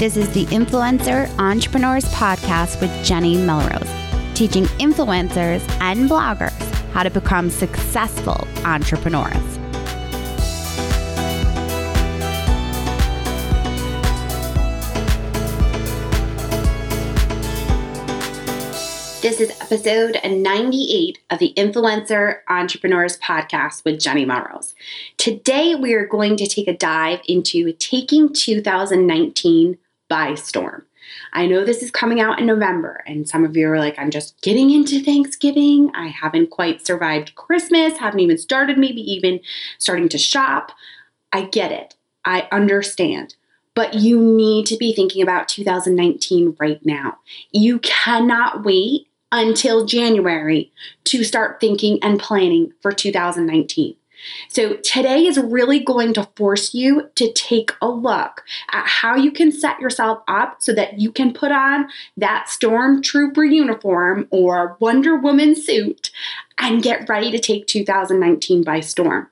This is the Influencer Entrepreneurs Podcast with Jenny Melrose, teaching influencers and bloggers how to become successful entrepreneurs. This is episode 98 of the Influencer Entrepreneurs Podcast with Jenny Melrose. Today, we are going to take a dive into taking 2019 by storm. I know this is coming out in November, and some of you are like, I'm just getting into Thanksgiving. I haven't quite survived Christmas, haven't even started, maybe even starting to shop. I get it. I understand but you need to be thinking about 2019 right now. You cannot wait until January to start thinking and planning for 2019. So, today is really going to force you to take a look at how you can set yourself up so that you can put on that Stormtrooper uniform or Wonder Woman suit and get ready to take 2019 by storm.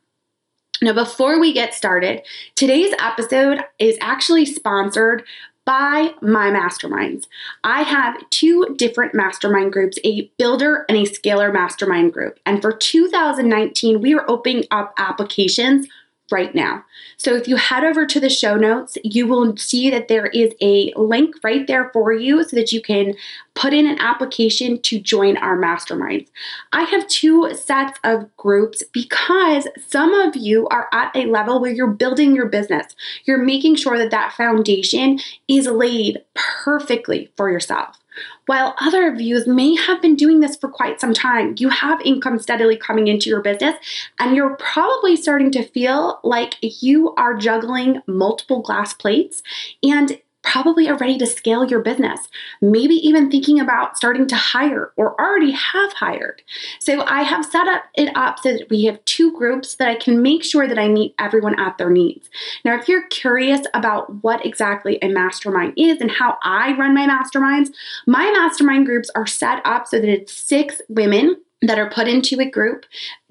Now, before we get started, today's episode is actually sponsored by my masterminds. I have two different mastermind groups, a builder and a scaler mastermind group. And for 2019, we are opening up applications right now. So if you head over to the show notes, you will see that there is a link right there for you so that you can put in an application to join our masterminds. I have two sets of groups because some of you are at a level where you're building your business. You're making sure that that foundation is laid perfectly for yourself. While other of you may have been doing this for quite some time, you have income steadily coming into your business, and you're probably starting to feel like you are juggling multiple glass plates and probably are ready to scale your business, maybe even thinking about starting to hire or already have hired. So I have set up it up so that we have two groups that I can make sure that I meet everyone at their needs. Now, if you're curious about what exactly a mastermind is and how I run my masterminds, my mastermind groups are set up so that it's six women that are put into a group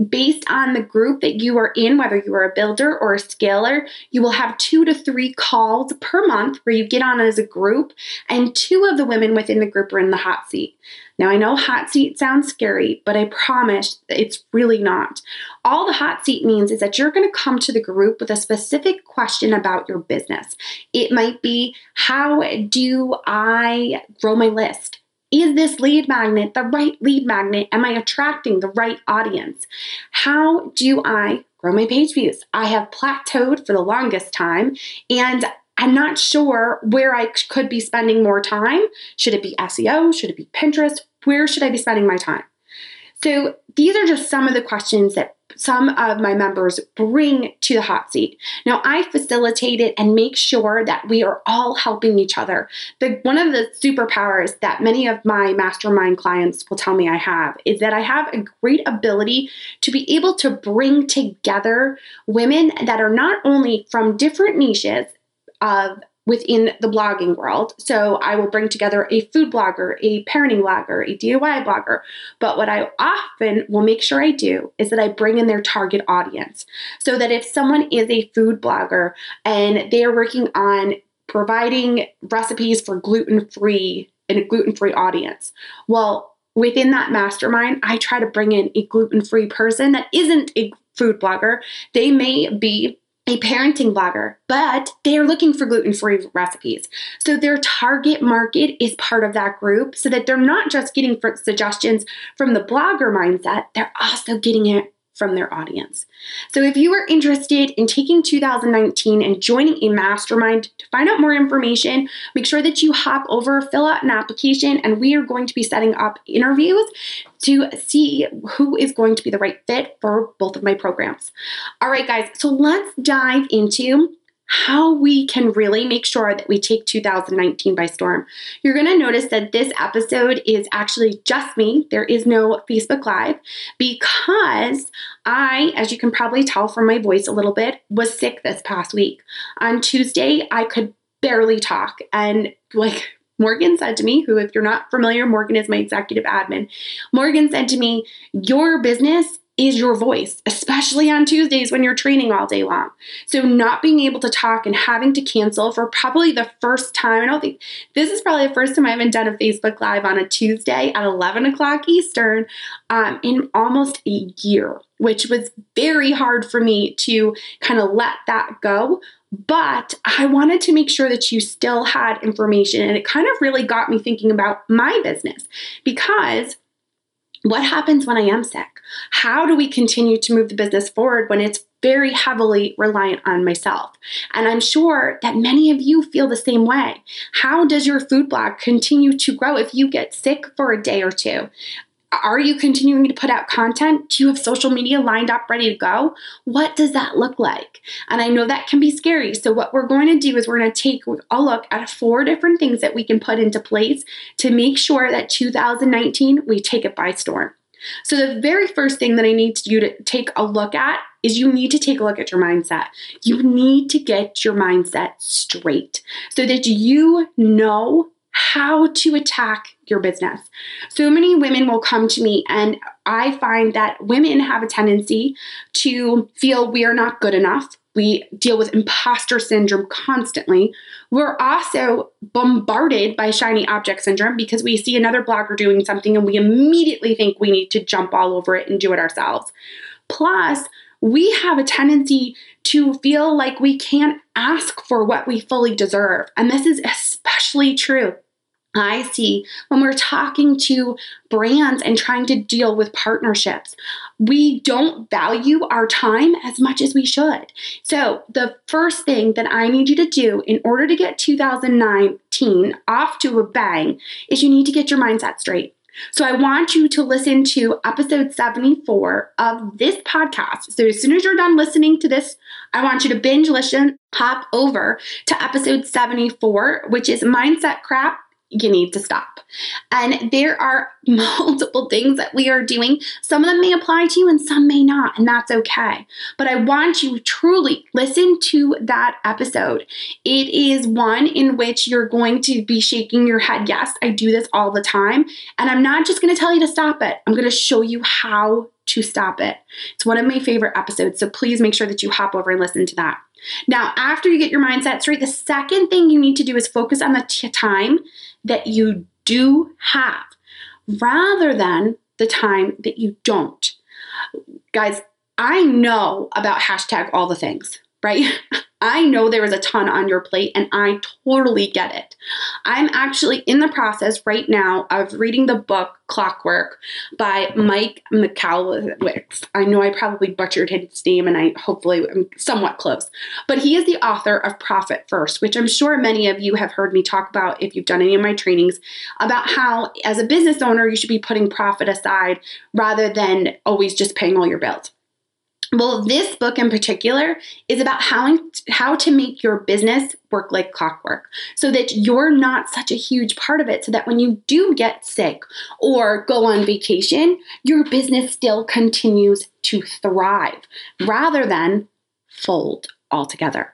based on the group that you are in, whether you are a builder or a scaler. You will have two to three calls per month where you get on as a group, and two of the women within the group are in the hot seat. Now, I know hot seat sounds scary, but I promise it's really not. All the hot seat means is that you're going to come to the group with a specific question about your business. It might be, How do I grow my list? Is this lead magnet the right lead magnet? Am I attracting the right audience? How do I grow my page views? I have plateaued for the longest time and I'm not sure where I could be spending more time. Should it be SEO? Should it be Pinterest? Where should I be spending my time? So, these are just some of the questions that some of my members bring to the hot seat. Now, I facilitate it and make sure that we are all helping each other. The, one of the superpowers that many of my mastermind clients will tell me I have is that I have a great ability to be able to bring together women that are not only from different niches of within the blogging world. So I will bring together a food blogger, a parenting blogger, a DIY blogger. But what I often will make sure I do is that I bring in their target audience. So that if someone is a food blogger and they are working on providing recipes for gluten free and a gluten free audience, well, within that mastermind, I try to bring in a gluten free person that isn't a food blogger. They may be a parenting blogger, but they are looking for gluten free recipes. So their target market is part of that group so that they're not just getting suggestions from the blogger mindset, they're also getting it from their audience. So if you are interested in taking 2019 and joining a mastermind to find out more information, make sure that you hop over, fill out an application, and we are going to be setting up interviews to see who is going to be the right fit for both of my programs. All right, guys, so let's dive into how we can really make sure that we take 2019 by storm. You're going to notice that this episode is actually just me. There is no Facebook Live because I, as you can probably tell from my voice a little bit, was sick this past week. On Tuesday, I could barely talk and like Morgan said to me, who, if you're not familiar, Morgan is my executive admin. Morgan said to me, Your business is your voice, especially on Tuesdays when you're training all day long. So, not being able to talk and having to cancel for probably the first time, I don't think this is probably the first time I haven't done a Facebook Live on a Tuesday at 11 o'clock Eastern um, in almost a year, which was very hard for me to kind of let that go. But I wanted to make sure that you still had information. And it kind of really got me thinking about my business because what happens when I am sick? How do we continue to move the business forward when it's very heavily reliant on myself? And I'm sure that many of you feel the same way. How does your food blog continue to grow if you get sick for a day or two? Are you continuing to put out content? Do you have social media lined up ready to go? What does that look like? And I know that can be scary. So, what we're going to do is we're going to take a look at four different things that we can put into place to make sure that 2019 we take it by storm. So, the very first thing that I need you to take a look at is you need to take a look at your mindset. You need to get your mindset straight so that you know how to attack your business. So many women will come to me, and I find that women have a tendency to feel we are not good enough. We deal with imposter syndrome constantly. We're also bombarded by shiny object syndrome because we see another blogger doing something and we immediately think we need to jump all over it and do it ourselves. Plus, we have a tendency to feel like we can't ask for what we fully deserve. And this is especially true I see when we're talking to brands and trying to deal with partnerships. We don't value our time as much as we should. So, the first thing that I need you to do in order to get 2019 off to a bang is you need to get your mindset straight. So, I want you to listen to episode 74 of this podcast. So, as soon as you're done listening to this, I want you to binge listen, hop over to episode 74, which is Mindset Crap you need to stop. And there are multiple things that we are doing. Some of them may apply to you and some may not, and that's okay. But I want you truly listen to that episode. It is one in which you're going to be shaking your head. Yes, I do this all the time. And I'm not just going to tell you to stop it, I'm going to show you how to stop it. It's one of my favorite episodes. So please make sure that you hop over and listen to that. Now, after you get your mindset straight, the second thing you need to do is focus on the t- time that you do have rather than the time that you don't. Guys, I know about hashtag all the things, right? I know there is a ton on your plate and I totally get it. I'm actually in the process right now of reading the book Clockwork by Mike Michalowicz. I know I probably butchered his name and I hopefully am somewhat close. But he is the author of Profit First, which I'm sure many of you have heard me talk about if you've done any of my trainings about how as a business owner you should be putting profit aside rather than always just paying all your bills. Well, this book in particular is about how, how to make your business work like clockwork so that you're not such a huge part of it. So that when you do get sick or go on vacation, your business still continues to thrive rather than fold altogether.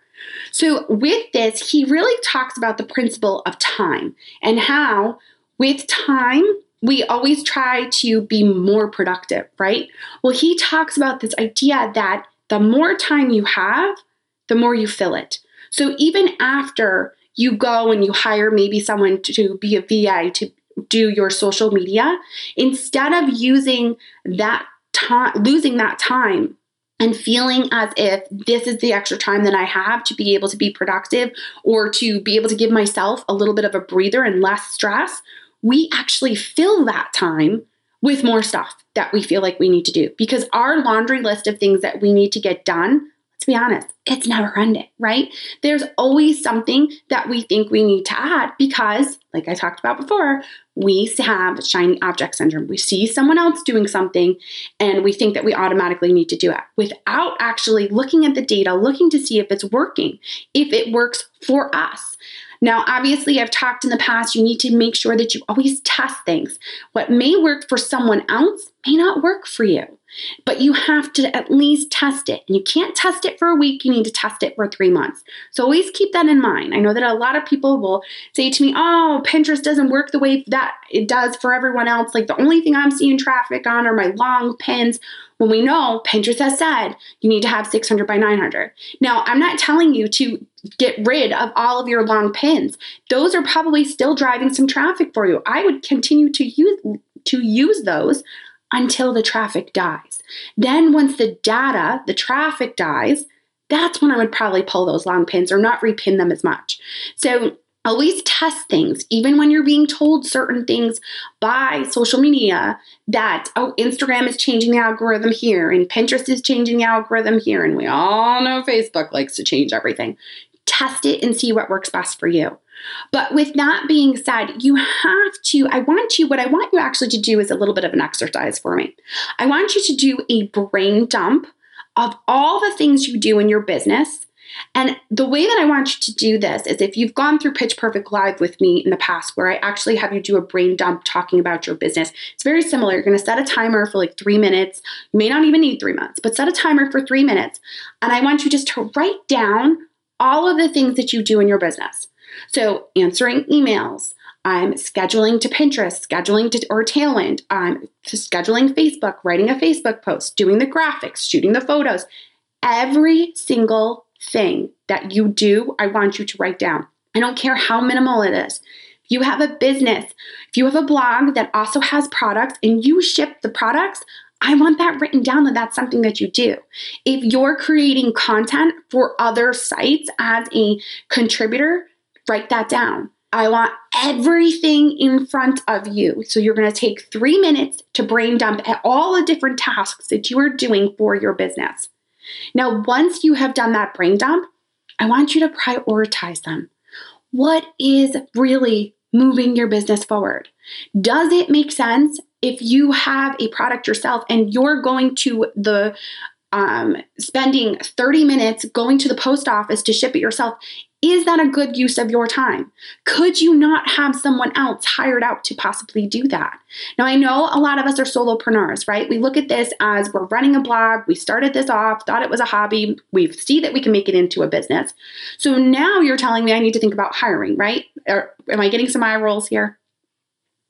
So, with this, he really talks about the principle of time and how, with time, we always try to be more productive, right? Well, he talks about this idea that the more time you have, the more you fill it. So even after you go and you hire maybe someone to be a VA to do your social media, instead of using that time, losing that time and feeling as if this is the extra time that I have to be able to be productive or to be able to give myself a little bit of a breather and less stress, we actually fill that time with more stuff that we feel like we need to do. Because our laundry list of things that we need to get done let's be honest it's never ending right? There's always something that we think we need to add because like i talked about before we have shiny object syndrome. We see someone else doing something and we think that we automatically need to do it without actually looking at the data looking to see if it's working. If it works for us now, obviously, I've talked in the past, you need to make sure that you always test things. What may work for someone else may not work for you. But you have to at least test it. And you can't test it for a week, you need to test it for three months. So always keep that in mind. I know that a lot of people will say to me, oh, Pinterest doesn't work the way that it does for everyone else. Like the only thing I'm seeing traffic on are my long pins when we know Pinterest has said you need to have 600 by 900. Now, I'm not telling you to get rid of all of your long pins. Those are probably still driving some traffic for you. I would continue to use to use those until the traffic dies. Then once the data, the traffic dies, that's when I would probably pull those long pins or not repin them as much. So always test things even when you're being told certain things by social media that oh instagram is changing the algorithm here and pinterest is changing the algorithm here and we all know facebook likes to change everything test it and see what works best for you but with that being said, you have to, I want you, what I want you actually to do is a little bit of an exercise for me. I want you to do a brain dump of all the things you do in your business and the way that I want you to do this is if you've gone through Pitch Perfect Live with me in the past, where I actually have you do a brain dump talking about your business, it's very similar. You're going to set a timer for like three minutes. You may not even need three months, but set a timer for three minutes. And I want you just to write down all of the things that you do in your business. So, answering emails, I'm scheduling to Pinterest, scheduling to or Tailwind, I'm scheduling Facebook, writing a Facebook post, doing the graphics, shooting the photos. Every single thing that you do, I want you to write down. I don't care how minimal it is. If you have a business, if you have a blog that also has products and you ship the products, I want that written down that that's something that you do. If you're creating content for other sites as a contributor, write that down. I want everything in front of you. So you're going to take three minutes to brain dump at all the different tasks that you are doing for your business. Now, once you have done that brain dump, I want you to prioritize them. What is really moving your business forward? Does it make sense if you have a product yourself and you're going to the um, spending 30 minutes going to the post office to ship it yourself? Is that a good use of your time? Could you not have someone else hired out to possibly do that? Now, I know a lot of us are solopreneurs, right? We look at this as we're running a blog, we started this off, thought it was a hobby, we see that we can make it into a business. So now you're telling me I need to think about hiring, right? Or am I getting some eye rolls here?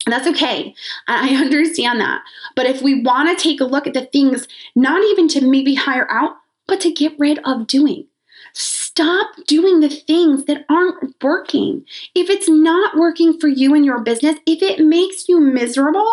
That's okay. I understand that. But if we want to take a look at the things, not even to maybe hire out, but to get rid of doing. Stop doing the things that aren't working. If it's not working for you and your business, if it makes you miserable,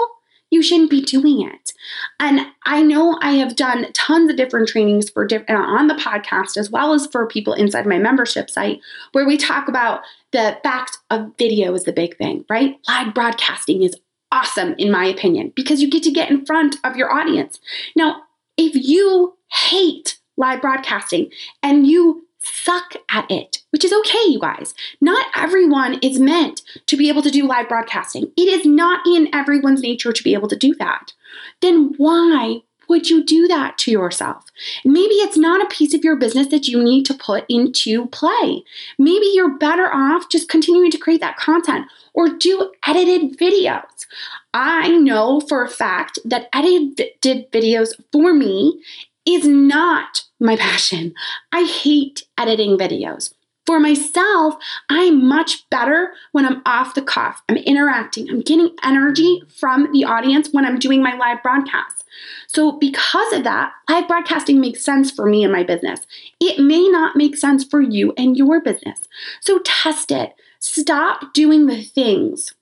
you shouldn't be doing it. And I know I have done tons of different trainings for different uh, on the podcast as well as for people inside my membership site where we talk about the fact of video is the big thing, right? Live broadcasting is awesome in my opinion because you get to get in front of your audience. Now, if you hate live broadcasting and you suck at it, which is okay, you guys. Not everyone is meant to be able to do live broadcasting. It is not in everyone's nature to be able to do that. Then why would you do that to yourself? Maybe it's not a piece of your business that you need to put into play. Maybe you're better off just continuing to create that content or do edited videos. I know for a fact that edited videos for me is not my passion. I hate editing videos. For myself, I'm much better when I'm off the cuff. I'm interacting. I'm getting energy from the audience when I'm doing my live broadcasts. So, because of that, live broadcasting makes sense for me and my business. It may not make sense for you and your business. So, test it. Stop doing the things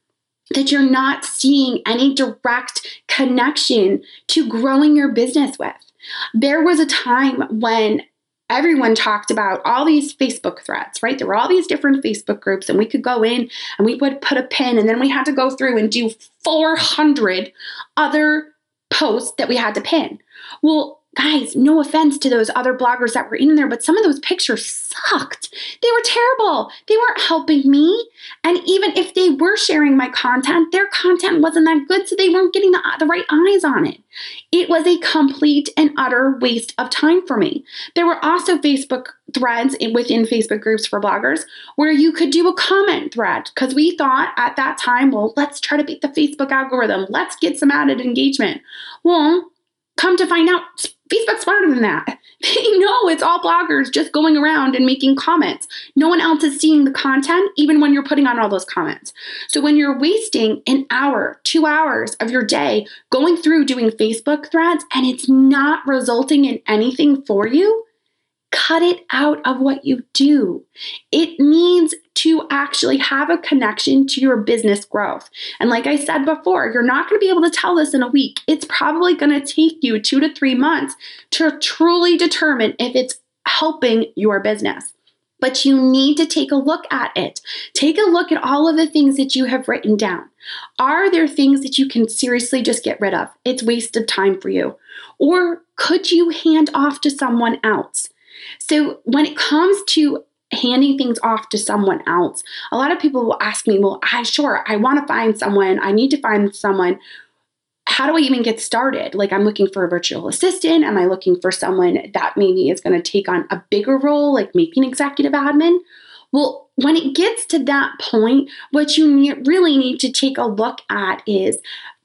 that you're not seeing any direct connection to growing your business with. There was a time when everyone talked about all these Facebook threads, right? There were all these different Facebook groups, and we could go in and we would put a pin, and then we had to go through and do 400 other posts that we had to pin. Well, guys, no offense to those other bloggers that were in there, but some of those pictures sucked. They were terrible. They weren't helping me. And even if they were sharing my content, their content wasn't that good, so they weren't getting the, the right eyes on it. It was a complete and utter waste of time for me. There were also Facebook threads within Facebook groups for bloggers where you could do a comment thread because we thought at that time, well, let's try to beat the Facebook algorithm. Let's get some added engagement. Well, come to find out, Facebook's smarter than that. They know it's all bloggers just going around and making comments. No one else is seeing the content, even when you're putting on all those comments. So when you're wasting an hour, two hours of your day going through doing Facebook threads and it's not resulting in anything for you, cut it out of what you do. It needs to actually have a connection to your business growth. And like I said before, you're not going to be able to tell this in a week. It's probably going to take you two to three months to truly determine if it's helping your business. But you need to take a look at it. Take a look at all of the things that you have written down. Are there things that you can seriously just get rid of? It's wasted time for you. Or could you hand off to someone else? So when it comes to handing things off to someone else, a lot of people will ask me, well, I sure, I want to find someone, I need to find someone. How do I even get started? Like, I'm looking for a virtual assistant. Am I looking for someone that maybe is going to take on a bigger role, like maybe an executive admin? Well, when it gets to that point, what you need, really need to take a look at is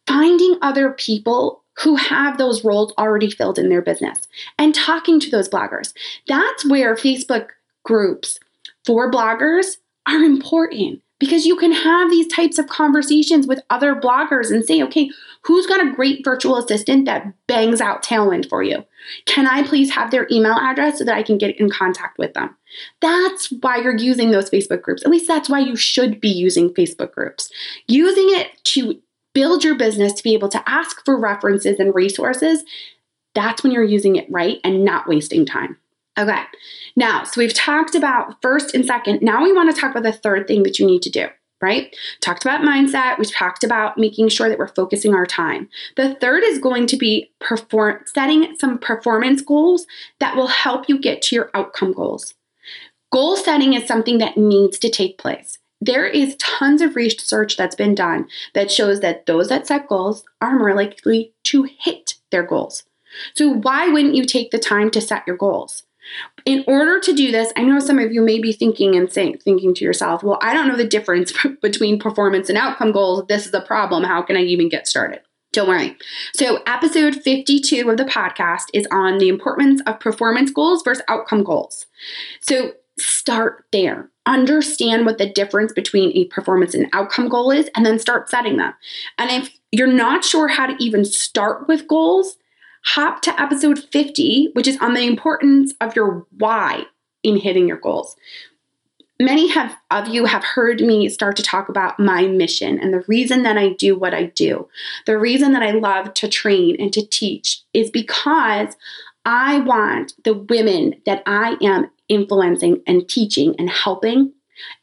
finding other people who have those roles already filled in their business and talking to those bloggers. That's where Facebook groups for bloggers are important because you can have these types of conversations with other bloggers and say, okay, who's got a great virtual assistant that bangs out tailwind for you? Can I please have their email address so that I can get in contact with them? That's why you're using those Facebook groups. At least that's why you should be using Facebook groups. Using it to build your business to be able to ask for references and resources, that's when you're using it right and not wasting time. Okay, now, so we've talked about first and second. Now we want to talk about the third thing that you need to do, right? Talked about mindset. We've talked about making sure that we're focusing our time. The third is going to be perform setting some performance goals that will help you get to your outcome goals. Goal setting is something that needs to take place there is tons of research that's been done that shows that those that set goals are more likely to hit their goals. So, why wouldn't you take the time to set your goals? In order to do this, I know some of you may be thinking and saying, thinking to yourself, well, I don't know the difference between performance and outcome goals. This is a problem. How can I even get started? Don't worry. So, episode 52 of the podcast is on the importance of performance goals versus outcome goals. So, start there. Understand what the difference between a performance and outcome goal is, and then start setting them. And if you're not sure how to even start with goals, hop to episode 50, which is on the importance of your why in hitting your goals. Many have, of you have heard me start to talk about my mission and the reason that I do what I do. The reason that I love to train and to teach is because I want the women that I am influencing and teaching and helping.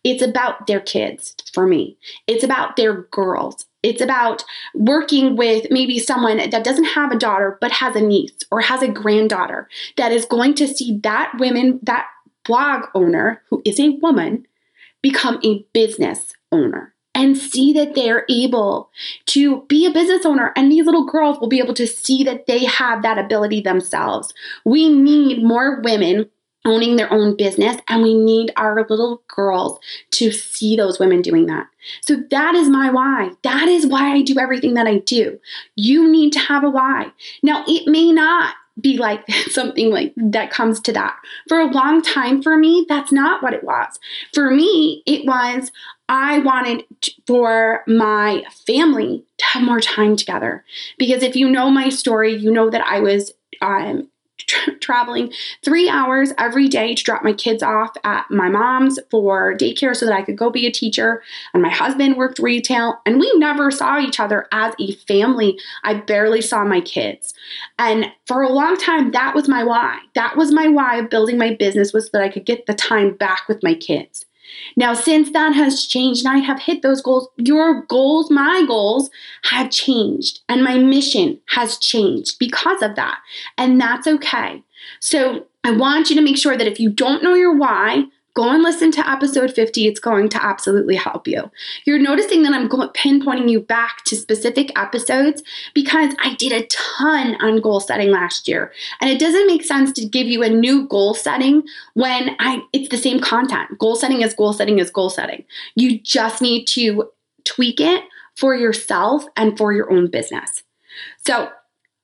It's about their kids for me. It's about their girls. It's about working with maybe someone that doesn't have a daughter but has a niece or has a granddaughter that is going to see that women, that blog owner who is a woman, become a business owner and see that they're able to be a business owner. And these little girls will be able to see that they have that ability themselves. We need more women owning their own business and we need our little girls to see those women doing that. So that is my why. That is why I do everything that I do. You need to have a why. Now, it may not be like something like that comes to that. For a long time for me, that's not what it was. For me, it was I wanted for my family to have more time together. Because if you know my story, you know that I was um, tra- traveling three hours every day to drop my kids off at my mom's for daycare so that I could go be a teacher. And my husband worked retail, and we never saw each other as a family. I barely saw my kids. And for a long time, that was my why. That was my why of building my business was so that I could get the time back with my kids. Now, since that has changed and I have hit those goals, your goals, my goals have changed and my mission has changed because of that. And that's okay. So I want you to make sure that if you don't know your why, Go and listen to episode 50. It's going to absolutely help you. You're noticing that I'm pinpointing you back to specific episodes because I did a ton on goal setting last year. And it doesn't make sense to give you a new goal setting when I it's the same content. Goal setting is goal setting is goal setting. You just need to tweak it for yourself and for your own business. So,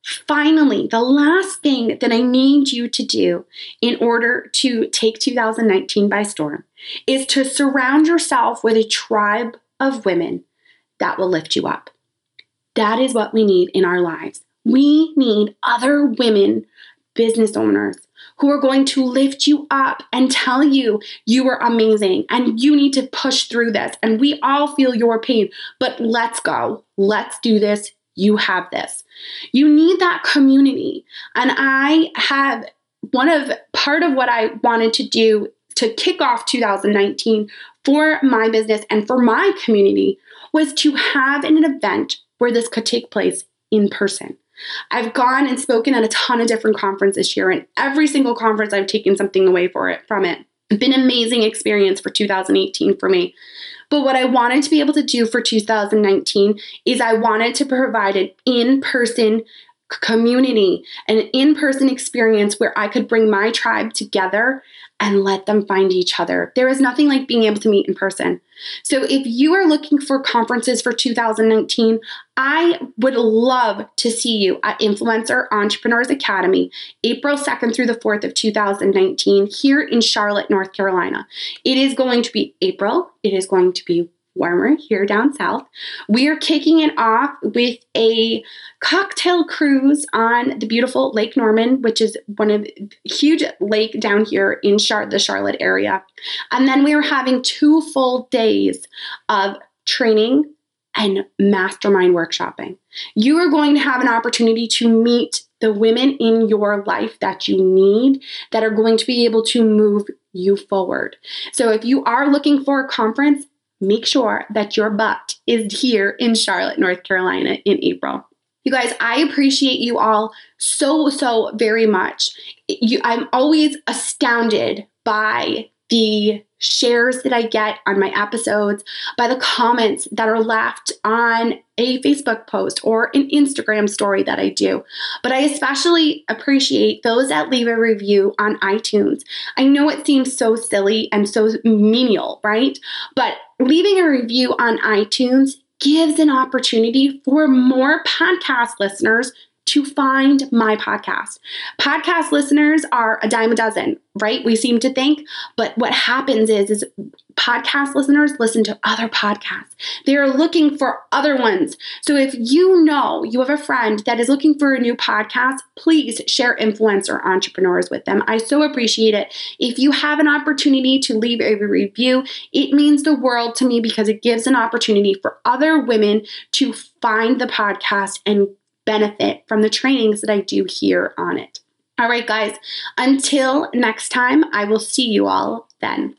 finally, the last thing that I need you to do in order to take 2019 by storm is to surround yourself with a tribe of women that will lift you up. That is what we need in our lives. We need other women, business owners, who are going to lift you up and tell you you are amazing and you need to push through this. And we all feel your pain, but let's go. Let's do this. You have this. You need that community. And I have one of part of what I wanted to do to kick off 2019 for my business and for my community was to have an event where this could take place in person. I've gone and spoken at a ton of different conferences this year, and every single conference I've taken something away for it from it. Been an amazing experience for 2018 for me. But what I wanted to be able to do for 2019 is I wanted to provide an in person community, an in person experience where I could bring my tribe together and let them find each other. There is nothing like being able to meet in person. So if you are looking for conferences for 2019, I would love to see you at Influencer Entrepreneurs Academy, April 2nd through the 4th of 2019 here in Charlotte, North Carolina. It is going to be April. It is going to be warmer here down south. We are kicking it off with a cocktail cruise on the beautiful Lake Norman, which is one of the huge lake down here in Char- the Charlotte area. And then we are having two full days of training and mastermind workshopping. You are going to have an opportunity to meet the women in your life that you need that are going to be able to move you forward. So if you are looking for a conference, make sure that your butt is here in Charlotte, North Carolina in April. You guys, I appreciate you all so, so very much. You, I'm always astounded by the shares that I get on my episodes, by the comments that are left on a Facebook post or an Instagram story that I do. But I especially appreciate those that leave a review on iTunes. I know it seems so silly and so menial, right? But leaving a review on iTunes gives an opportunity for more podcast listeners to find my podcast. Podcast listeners are a dime a dozen, right? We seem to think, but what happens is is podcast listeners listen to other podcasts. They are looking for other ones. So if you know you have a friend that is looking for a new podcast, please share influencer entrepreneurs with them. I so appreciate it. If you have an opportunity to leave a review, it means the world to me because it gives an opportunity for other women to find the podcast and benefit from the trainings that I do here on it. All right, guys, until next time, I will see you all then.